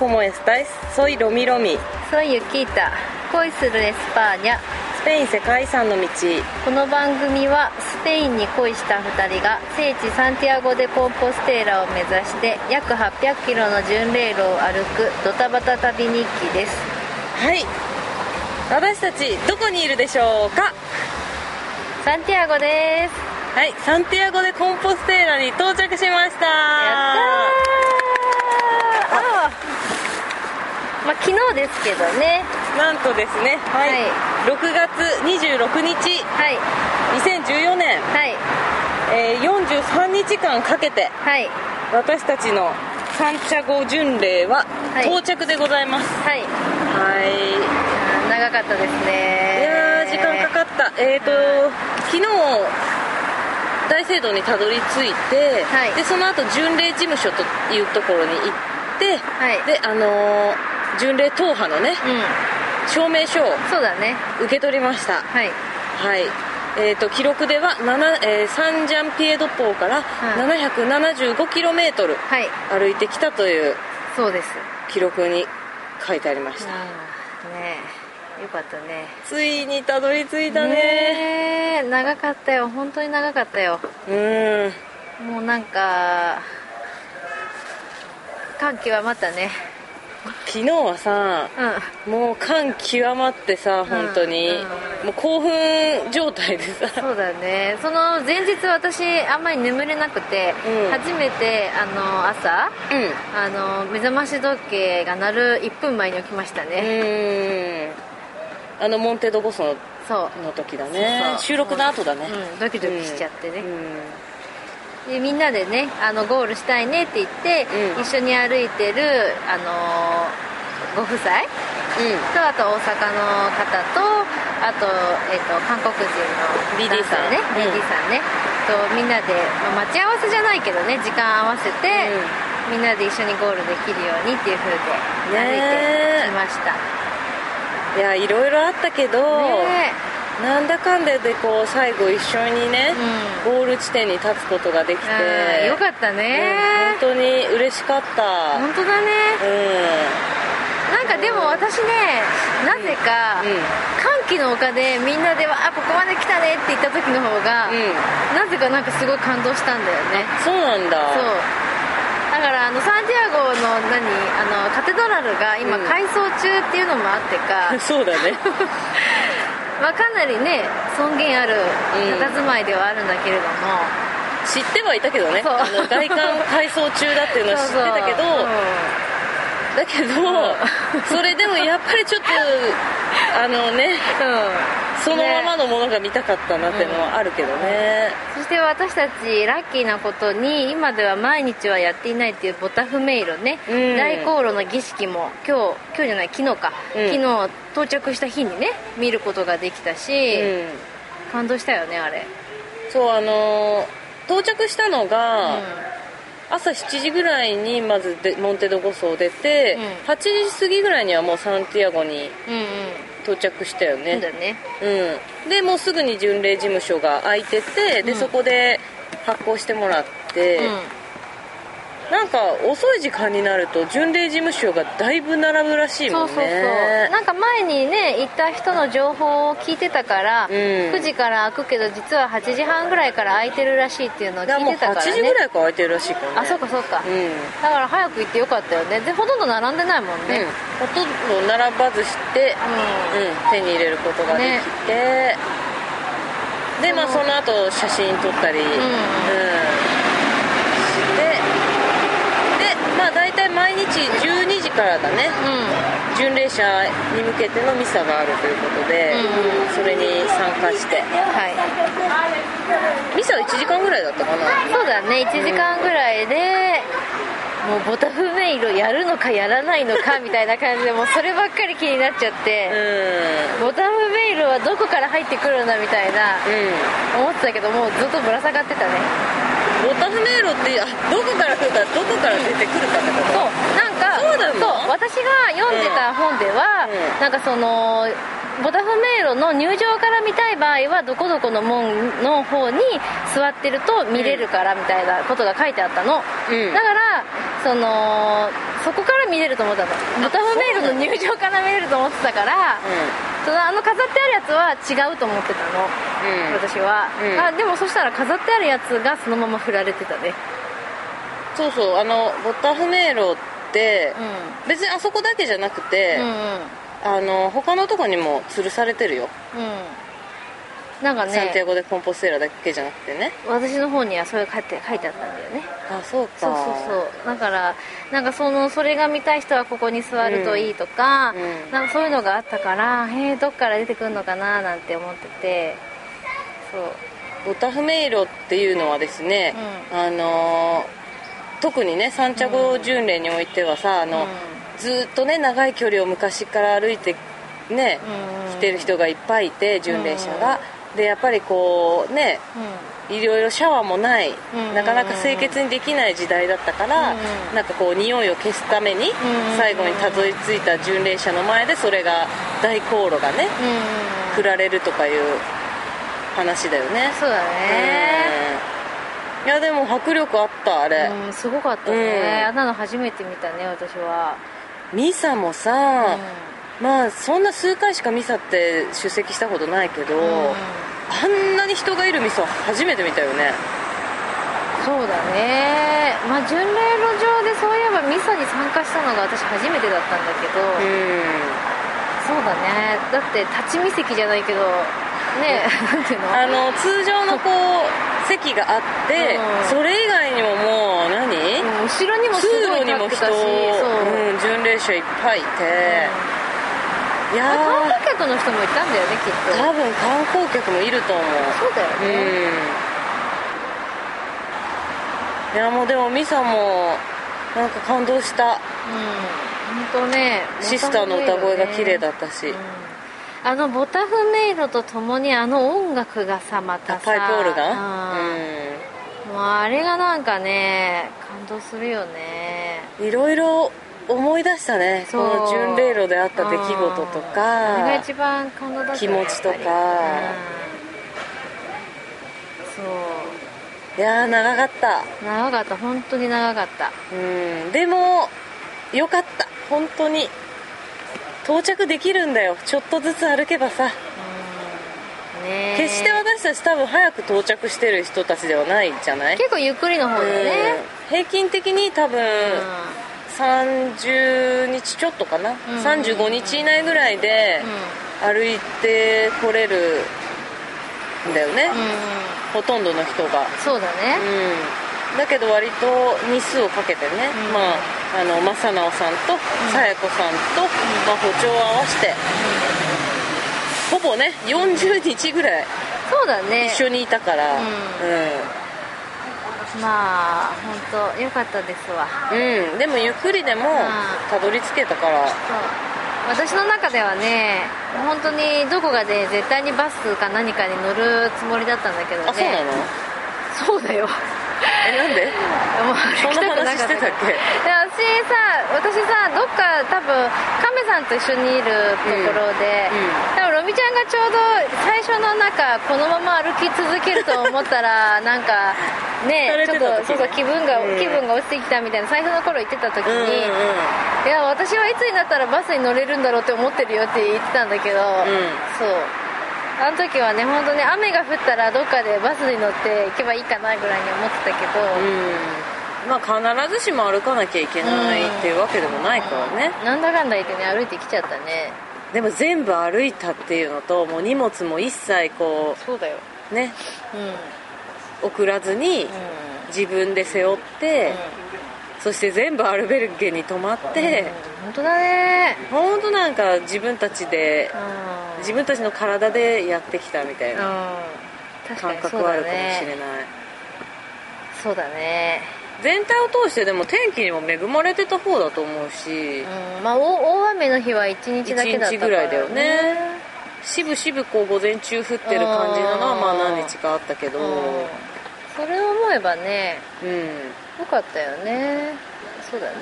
como estáis? Soy Romi Romi. Soy Yukita. 恋するエスパーニャ。スペイン世界遺産の道。この番組はスペインに恋した2人が聖地サンティアゴ・デ・コンポステーラを目指して約800キロの巡礼路を歩くドタバタ旅日記です。はい。私たちどこにいるでしょうか？サンティアゴです。はい、サンティアゴ・デ・コンポステーラに到着しましたやったーあーまあ昨日ですけどね。なんとですね、はい、はい6月26日、はい。2014年、はい。えー43日間かけて、はい。私たちのサンチャゴ巡礼ははい到着でございます。はい。はい。長かったですいね。やー、時間かかった。えーと、昨日、大聖堂にたどり着いて、はいで、その後、巡礼事務所というところに行って、はいで、あのー巡礼党派のね、うん。証明書をそうだね。受け取りました。はい。はい。えー、と記録では、7えーサンジャンピエドポーからはい 775km はい。歩いてきたというそうです。記録に書いてありました、あーねえよかったねついにたどり着いたねねえ長かったよ本当に長かったようーんもうなんか感極まったね昨日はさうん。もう感極まってさ本当に、うん。もう興奮状態でさ。そうだね。その前日私あんまり眠れなくて、うん。初めてあの朝うん。あの目覚まし時計が鳴る1分前に起きましたうね、あのモンテドゴソのそうの時だね。収録の後だね。うん。ドキドキしちゃってね、うんでみんなでねあのゴールしたいねって言って、うん。一緒に歩いてる、あのーご夫妻とあと大阪の方とあと,、えっと韓国人の BD さんうん。BD さんね、とみんなで、まあ待ち合わせじゃないけどね時間合わせて、みんなで一緒にゴールできるようにっていう風で歩いてきました、いやいろいろあったけど、ねなんだかんだでこう最後一緒にね、ゴール地点に立つことができてえよかったね、うん本当に嬉しかった。本当だね。うなんかでも私ねなぜか、うん。歓喜の丘でみんなで「わあここまで来たね」って言った時の方が、んうん。なぜかなんかすごい感動したんだよね。そうなんだ。そう。だからあのサンティアゴの何あのカテドラルが今うん。改装中っていうのもあってか、そうだね まあ、かなりね尊厳あるうん。佇まいではあるんだけれども、知ってはいたけどね。あの外観改装中だっていうのは知ってたけど。だけどそれでもやっぱりちょっとあのねうん。うんそのままのものが見たかったなっていうのはあるけどね。そして私たちラッキーなことに今では毎日はやっていないっていうボタフメイロね、うん。大航路の儀式も今日今日じゃない昨日か、うん。昨日到着した日にね見ることができたし、うん。感動したよねあれ。そうあのー到着したのうが、ん。朝7時ぐらいにまずでモンテドゴソを出て、うん。8時過ぎぐらいにはもうサンティアゴにうんうん到着したよそうねだね。うん。でもうすぐに巡礼事務所が開いててで、うん。そこで発行してもらって、うんなんか遅い時間になると巡礼事務所がだいぶ並ぶらしいもんそうそうそう。ねなんか前にね行った人の情報を聞いてたから、うん。9時から開くけど実は8時半ぐらいから開いてるらしいっていうのを聞いてたから8時ぐねらいから開いてるらしいからね。あそうかそうか、うん。だから早く行ってよかったよね。でほとんど並んでないもんね、うん、ほとんど並ばずして、うん。うん、手に入れることができて、でまあその後写真撮ったり、うん。してでまあ大体毎日12時からだね。う巡礼者に向けてのミサがあるということで、うん。それに参加して。んはい。ミサは1時間ぐらいだったかな？そうだね。1時間ぐらいで、もうボタフメイロやるのかやらないのか みたいな感じでもうそればっかり気になっちゃって、うボタフメイロはどこから入ってくるんだみたいなんうん。思ってたけどもうずっとぶら下がってたね。ボタフ迷路ってあどこから来るかどこから出てくるかってこと？そうそう私が読んでた本では、うん。なんかそのボタフ迷路の入場から見たい場合はどこどこの門の方に座ってると見れるからみたいなことが書いてあったの、うん。だからそのそこから見れると思ったの。ボタフメールの入場から見れると思ってたからそのあの飾ってあるやつは違うと思ってたの、うん。私は、うん。あでもそしたら飾ってあるやつがそのまま振られてたね。そうそうあのボタフ迷路ってう別にあそこだけじゃなくて、んうんうん。あの他のとこにも吊るされてるよ、うん。なんかサンティアねゴ・でコンポステーラだけじゃなくてね。私の方にはそれ書いて書いてあったんだよね。あそうか。そうそう。そうだからなんかそのそれが見たい人はここに座るといいとか、うん。うんなんかそういうのがあったからへえどっから出てくるのかななんて思ってて。そう。ボタフ迷路っていうのはですね、あのー特にねサンチャゴ巡礼においてはさあの、うん。ずーっとね長い距離を昔から歩いてね、うん。来てる人がいっぱいいて巡礼者が、でやっぱりこうねういろいろシャワーもない、うん。なかなか清潔にできない時代だったから、うん。なんかこう匂いを消すために、ん。最後にたどり着いた巡礼者の前でそれが大航路がね、振られるとかいう話だよね。そうだね。うんいやでも迫力あったあれ、うんすごかったね、うん。あんなの初めて見たね私は。ミサもさ、まあそんな数回しかミサって出席したことないけど、うん。あんなに人がいるミサ初めて見たよね。そうだね。まあ巡礼路上でそういえばミサに参加したのが私初めてだったんだけど、うん。そうだね。だって立ち見席じゃないけどねなんていうの？あの通常のこう席があって、うん。それ以外にももう何、うん後ろにもす通ごい路にも人、う、うん、巡礼者いっぱいいて、いや観ー光客の人もいたんだよねきっと。多分観光客もいると思う。そうだようん。ね、いやもうでもミサもなんか感動した。うん。本当ねシスターの歌声が綺麗だっったし、あのボタフ迷路とともにあの音楽がさまたさ。パイプオルガン、うん。もうあれがなんかね感動するよね。うん、いろいろ思い出したね。こそう。の巡礼路であった出来事とうん。あれがか一番感動だった気持ちとか。やっぱり。うん。いやー長かった。そう長かった。本当に長かった。うん。でもよかった。本当に到着できるんだよ。ちょっとずつ歩けばさ。うん。ねえ。決して私たち多分早く到着してる人たちではないじゃない？結構ゆっくりの方だよね。うん。平均的に多分30日ちょっとかな、ん。35日以内ぐらいで歩いてこれるんだよね、うん、うん。ほとんどの人が。そうだね。うん。だけど割と日数をかけてね、うん。まああの正直さんとさや子さんと、まあ、歩調を合わせて、ほぼね40日ぐらい。そうだね。一緒にいたから。うん。まあ本当良かったですわ。うん、うんでもゆっくりでもたどり着けたから。そう。私の中ではね本当にどこかで絶対にバスか何かに乗るつもりだったんだけどね。あそうなの？そうだよえなんで？もうそんな話してたっけ？私さ私さどっか多分亀さんと一緒にいるところで、うんうん。多分ロミちゃんがちょうど最初の中このまま歩き続けると思ったら なんかねちょっとそうそう気分が、うん。気分が落ちてきたみたいな最初の頃言ってた時うんうんに、いや私はいつになったらバスに乗れるんだろうって思ってるよって言ってたんだけど、そうあの時はね本当に雨が降ったらどっかでバスに乗って行けばいいかなぐらいに思ってたけど、うん。うんまあ必ずしも歩かなきゃいけないっていうわけでもないからね、なんだかんだ言ってね歩いてきちゃったね。でも全部歩いたっていうのともう荷物も一切こそうだよ。うねうん。送らずにう自分で背負って、そして全部アルベルゲに泊まって、ん。本当だね。本当なんか自分たちでうん。自分たちの体でやってきたみたいな感覚はあるかもしれない、ねそうだね。全体を通してでも天気にも恵まれてた方だと思うし、うん。まあ大大雨の日は1日だけだったから、ね、一日ぐらいだよね。しぶしぶこう午前中降ってる感じなのはまあ何日かあったけど。うん。それを思えばねうんよかったよね。そうだね。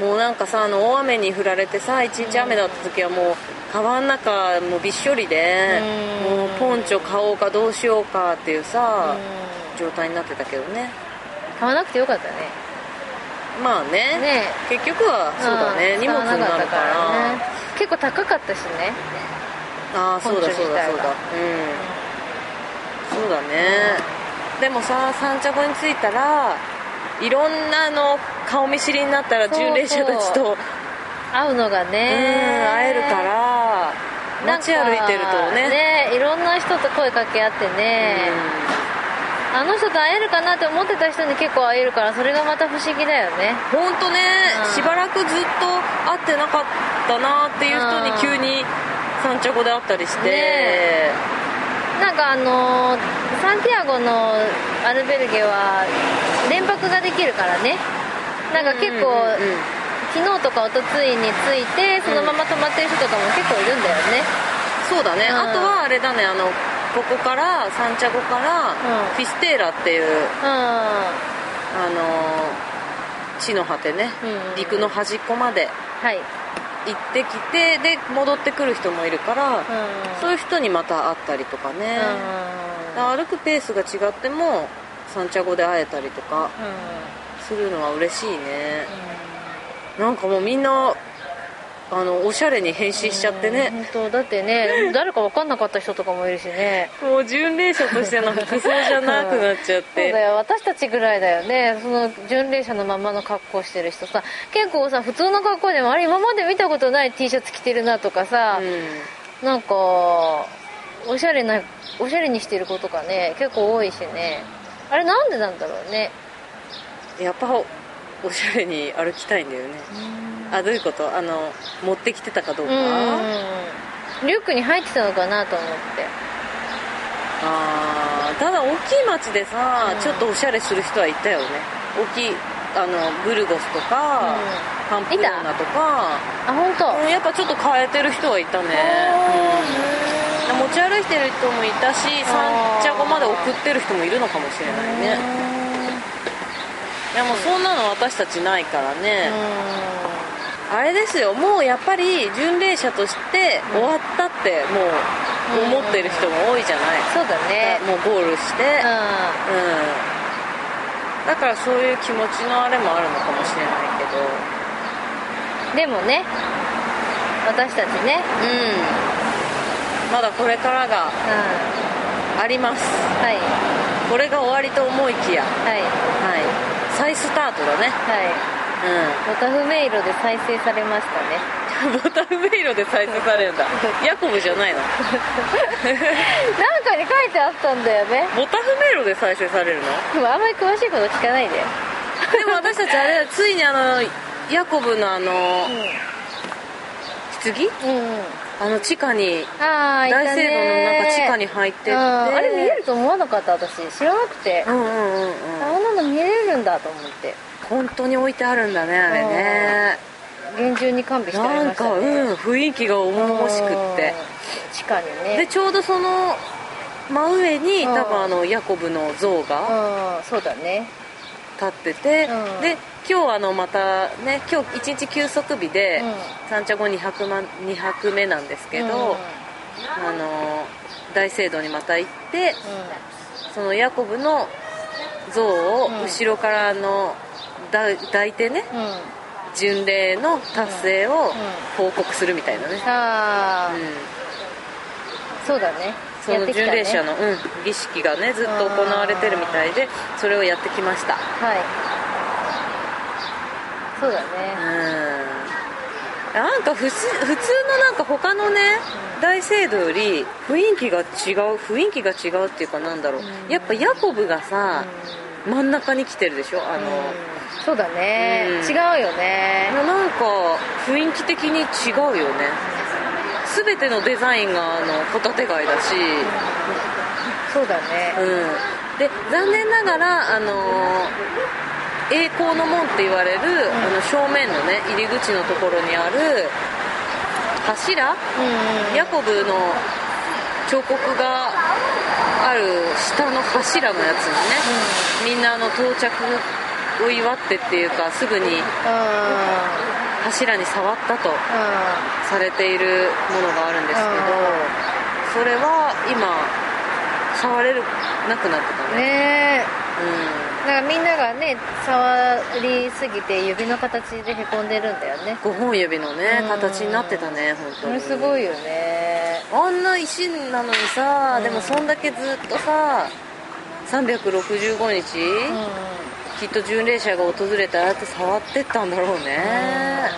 もうなんかさあの大雨に降られてさ一日雨だった時はもう川の中もうびっしょりでうん。もうポンチョ買おうかどうしようかっていうさうん。状態になってたけどね。買わなくてよかったね。まあね。ね。結局はそうだね、ん。荷物になるから。ね。結構高かったしね。ああそうだそうだそうだ。うん。そうだね、でもさ三に着いたらいろんなあの顔見知りになったら巡礼者たちと。会うのがうんね会えるから街歩いてるとね。ねいろんな人と声かけ合ってね、あの人と会えるかなって思ってた人に結構会えるからそれがまた不思議だよね。本当ね、うん。しばらくずっと会ってなかったなっていう人にうん。急に三茶子で会ったりして、ねなんかあのーサンティアゴのアルベルゲは連泊ができるからね。なんか結構、うんうんうん昨日とか一昨日に着いてそのまま泊まってる人とかも結構いるんだよね。そうだね、うん。あとはあれだね。あのここから三茶子からうん。フィステーラっていううん。あの地の果てね、うん。陸の端っこまで。はい、行ってきてで戻ってくる人もいるから、うん、そういう人にまた会ったりとかね、歩くペースが違っても三茶子で会えたりとかするのは嬉しいね、なんかもうみんなあのおしゃれに変身しちゃってね、本当。だってね誰か分かんなかった人とかもいるしね。もう巡礼者としての服装じゃなくなっちゃっそうてだよ。私たちぐらいだよね。その巡礼者のままの格好してる人さ。結構さ普通の格好でもあれ今まで見たことない T シャツ着てるなとかさ、うなんかおしゃれなおしゃれにしてる子とかね結構多いしね。あれなんでなんだろうね。んやっぱおおしゃれに歩きたいんだよねあどういうこと？あの持ってきてたかどうか、うん。リュックに入ってたのかなと思って。あーただ大きい町でさ、うん。ちょっとおしゃれする人はいたよね。大きいあのブルゴスとか、うん。パンプローナとか。あ本当。うんやっぱちょっと変えてる人はいたね、うん。持ち歩いてる人もいたし三茶子まで送ってる人もいるのかもしれないね。でもそんなの私たちないからね、あれですよ。もうやっぱり巡礼者として終わったってもう思ってる人も多いじゃない、そうだね。もうゴールして、ううん。だからそういう気持ちのあれもあるのかもしれないけど。んでもね私たちね。うん。まだこれからがうん。あります。はい。これが終わりと思いきや。はい。はい。再スタートだね。はいボタフメイロで再生されましたね。う んボタンメイロで再生されるんだ。ヤコブじゃないの？なんかに書いてあったんだよね。ボタフメイロで再生されるの？でもあんまり詳しいこと聞かないで。でも私たちあれついにあのヤコブのあの棺？うん、うん、あの地下に大聖堂のなんか地下に入ってって。うん。あれ見えると思わなかった私。知らなくて、うんうんうんうん。あんなの見れるんだと思って本当に置いてあるんだねあれね。厳重に完備してありなんかましたね。うん雰囲気が重々しくって。うん。地下にね。でちょうどその真上にうん。多分あのヤコブの像がうん。そうだね。立っててうん。で今日あのまたね今日一日休息日でうん。三茶後2泊ま2泊目なんですけど、うん。あの大聖堂にまた行ってそのヤコブの像をうん。後ろからあの抱抱いてねうん、うん、巡礼の達成を報告するみたいなね、ああ、うん。そうだね。その巡礼者の、うん、儀式がねずっと行われてるみたいでそれをやってきました。はい。そうだうねん。なんか普通普通のなんか他のね大聖堂より雰囲気が違う雰囲気が違うっていうかなんだろう。うん。やっぱヤコブがさ真ん中に来てるでしょ？あの、うん。そうだね、うん。違うよね。なんか雰囲気的に違うよね。全てのデザインがあのホタテ貝だし。そうだね。うん。で残念ながらあの栄光の門って言われる、あの正面のね入り口のところにある柱？うん。ヤコブの彫刻がある下の柱のやつにね、みんなあの到着を祝ってっていうかすぐに柱に触ったとされているものがあるんですけどそれは今触れるなくなってたねねえ。うんなんかみんながね触りすぎて指の形でへこんでるんだよね。5本指のねうん。形になってたね本そ当に。れすごいよね。あんな石なのにさ、うん。でもそんだけずっとさ365日、うん。きっと巡礼者が訪れてああやって触ってったんだろうね、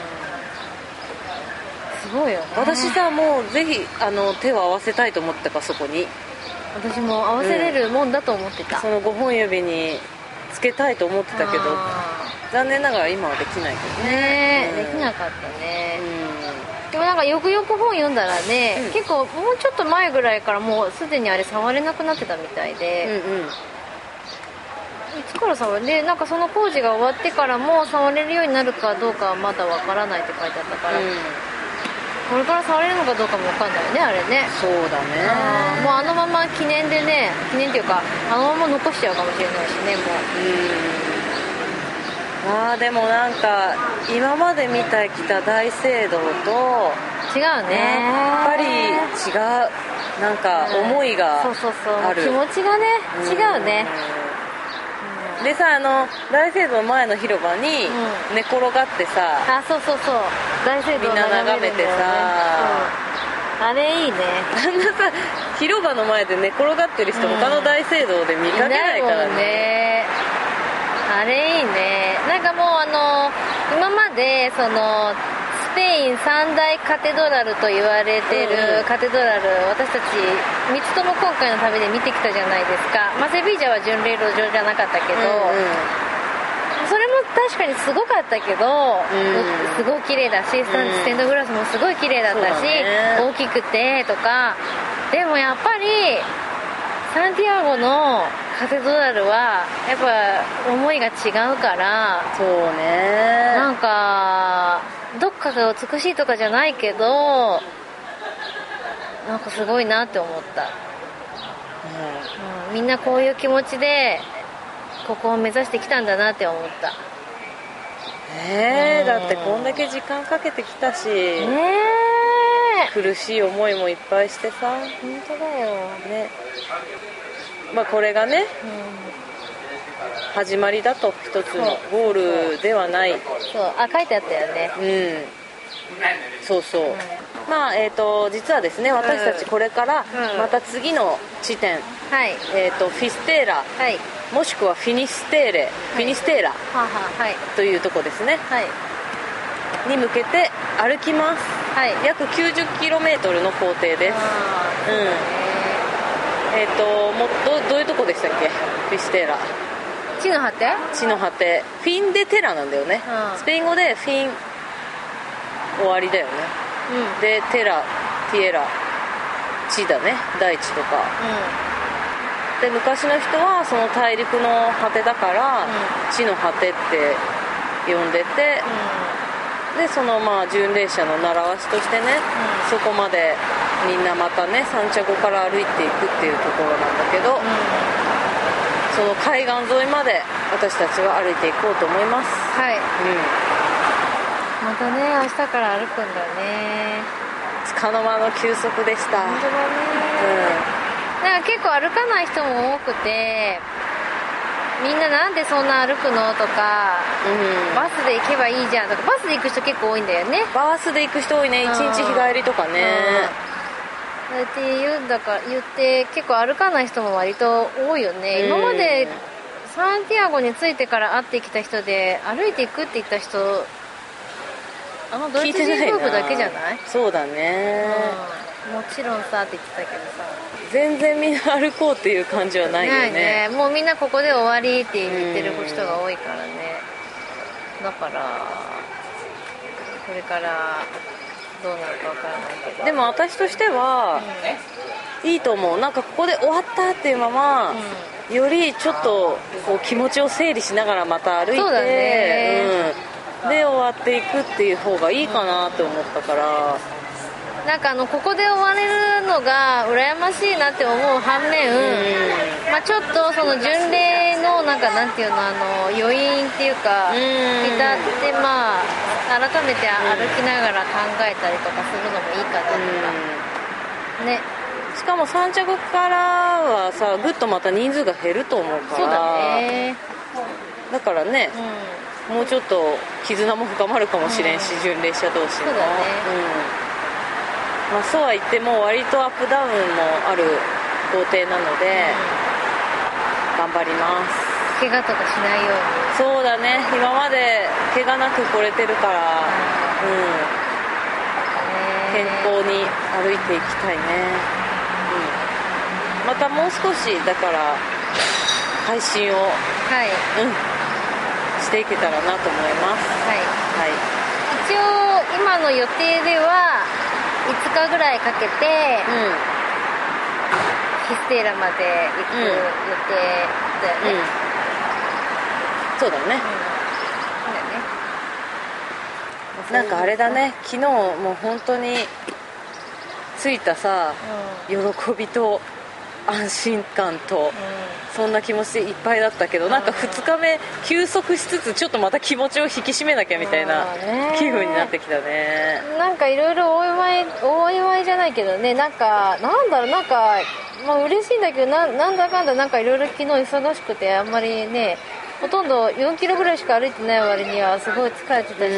すごいよね。私さもうぜひあの手を合わせたいと思ってたからそこに。私も合わせれるもんだと思ってた、その5本指につけたいと思ってたけどあ残念ながら今はできないけどーねうん。できなかったね、うでもなんかよくよく本読んだらね、うん。結構もうちょっと前ぐらいからもうすでにあれ触れなくなってたみたいんで、うんうん。いつから触るでなんかその工事が終わってからも触れるようになるかどうかはまだわからないって書いてあったから、うん。これから触れるのかどうかもわかんないよねあれね。そうだね。もうあのまま記念でね記念っていうかあのまま残しちゃうかもしれないしねもう。ん。あーでもなんか今まで見てきた大聖堂とう違うね。やっぱり違うなんか思いがそうそうそうある気持ちがね違うね。うん。でさあの大聖堂の前の広場にう寝転がってさ、あそうそうそう。大聖堂みんな眺めてさうんあれいいね。あんなさ広場の前で寝転がってる人、うん。他の大聖堂で見かけないからもんね。あれいいね。なんかもうあの今までそのスペイン三大カテドラルと言われてうんうん。るカテドラル私たち3つとも今回の旅で見てきたじゃないですか、まあ、セビージャは巡礼路上じゃなかったけど、うんうん確かにすごかったけど、ん。すごい綺麗だしスタンうんステンドグラスもすごい綺麗だったし、ね。大きくてとか。でもやっぱりサンティアゴのカテドラルはやっぱ思いが違うからそうね。なんかどっかが美しいとかじゃないけどなんかすごいなって思った、うんみんなこういう気持ちでここを目指してきたんだなって思ったねえうん。だってこんだけ時間かけてきたし、ねえ。苦しい思いもいっぱいしてさ。本当だよ、ね。まあこれがね始まりだと一つのゴールではない。うんそう。あ書いてあったよね。そうそう、まあえっ、と実はですね私たちこれからうん。また次の地点、はい。えっ、とフィステーラはいもしくはフィニステーレ、フィニステーラというとこですね。はい。に向けて歩きます。はい。約 90km の行程です。うん。えっ、ともどどういうとこでしたっけ？フィステーラ地の果て地の果てフィン・デ・テラなんだよね、うん。スペイン語でフィン終わりだよね。うん。でテラティエラ。地だね。大地とかで昔の人はその大陸の果てだから、う地の果てって呼んでて、でそのまあ巡礼者の習わしとしてね、そこまでみんなまたねサンチャゴから歩いていくっていうところなんだけど、その海岸沿いまで私たちは歩いていこうと思います。はい。うん。またね明日から歩くんだね。つかの間の休息でした。本当だねなんか結構歩かない人も多くてみんななんでそんな歩くのとかうん、うん、バスで行けばいいじゃんとかバスで行く人結構多いんだよね。バースで行く人多いね。一日日帰りとかね。うん。って言うんだか言って結構歩かない人も割と多いよね、うん。今までサンティアゴに着いてから会ってきた人で歩いていくって言った人あのドイツ人夫婦だけじゃない？そうだね、うん。もちろんさって言ってたけどさ全然みんな歩こうっていう感じはないよね。ね。もうみんなここで終わりって言ってる人が多いからね。だからこれからどうなるかわからないけど。でも私としては、いいと思う。なんかここで終わったっていうまま、よりちょっとこう気持ちを整理しながらまた歩いてね。うん、で終わっていくっていう方がいいかなって思ったから、なんかあのここで終われるのが羨ましいなって思う反面、まあ、ちょっとその巡礼のなんかなんていうのあの余韻っていうか、うん。浸ってまあ改めて歩きながら考えたりとかするのもいいかなとか、ね。しかも三着からはさぐっとまた人数が減ると思うから。そうだね。だからね、もうちょっと絆も深まるかもしれんし、うん。巡礼者同士の。そうだね。うんまあ、そうは言っても割とアップダウンもある工程なので、頑張ります。怪我とかしないように。そうだね。今まで怪我なく来れてるから、うん。健康に歩いていきたいね、うん、またもう少しだから配信を、はい。うん、していけたらなと思います。はい。はい。一応今の予定では5日ぐらいかけてヒステーラまで行く予定だようん、うん、ね、そうだね。うん。そうだよね。なんかあれだね。昨日もう本当に着いたさ喜びと安心感とそんな気持ちでいっぱいだったけどなんか2日目休息しつつちょっとまた気持ちを引き締めなきゃみたいな気分になってきたね。うんなんかいろいろお祝いお祝いじゃないけどねなんかなんだろうなんかまあ嬉しいんだけどななんだかんだなんかいろいろ昨日忙しくてあんまりねほとんど4キロぐらいしか歩いてない割にはすごい疲れてたし。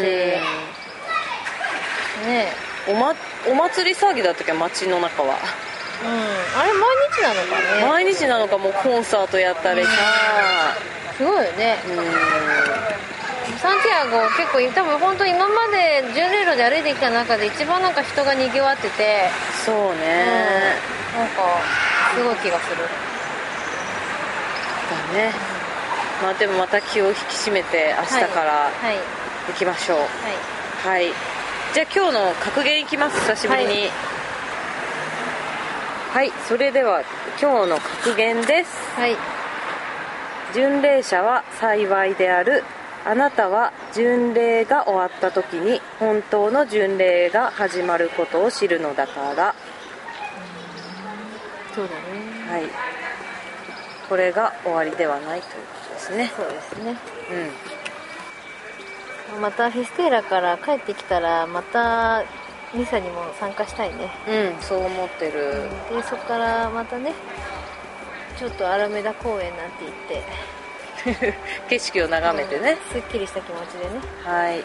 ね。お,、ま、お祭り騒ぎだったっけ街の中はうん。あれ毎日なのかね。毎日なのかもうコンサートやったりさ。すごいよね。うん。サンティアゴ結構多分本当今まで巡礼路で歩いてきた中で一番なんか人がにぎわってて。そうね、なんかすごい気がする。だね。まあでもまた気を引き締めて明日からはい。行きましょう。はい。はい、じゃあ今日の格言いきます。久しぶりに。はいはい、それでは今日の格言です。はい。巡礼者は幸いである。あなたは巡礼が終わった時に本当の巡礼が始まることを知るのだから。そうだね。はい。これが終わりではないということですね。そうですね。うまたフェステーラから帰ってきたらまたミサにも参加したいね。んうんそう思ってる。でそこからまたねちょっとアラメダ公園なんて行って。景色を眺めてね、すっきりした気持ちでね。はい。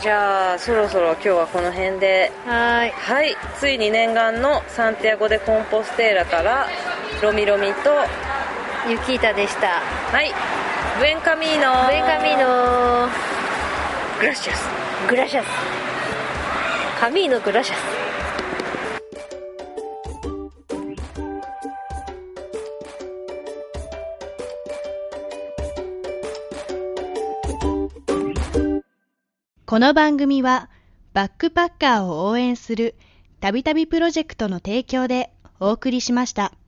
じゃあそろそろ今日はこの辺で。はーい。はい。ついに念願のサンティアゴ・でコンポステーラからロミロミとユキータでした。はい。ブエンカミーノ。ブエカミーノ。グラシアス。グラシャスカミーノグラシャスこの番組はバックパッカーを応援するたびたびプロジェクトの提供でお送りしました。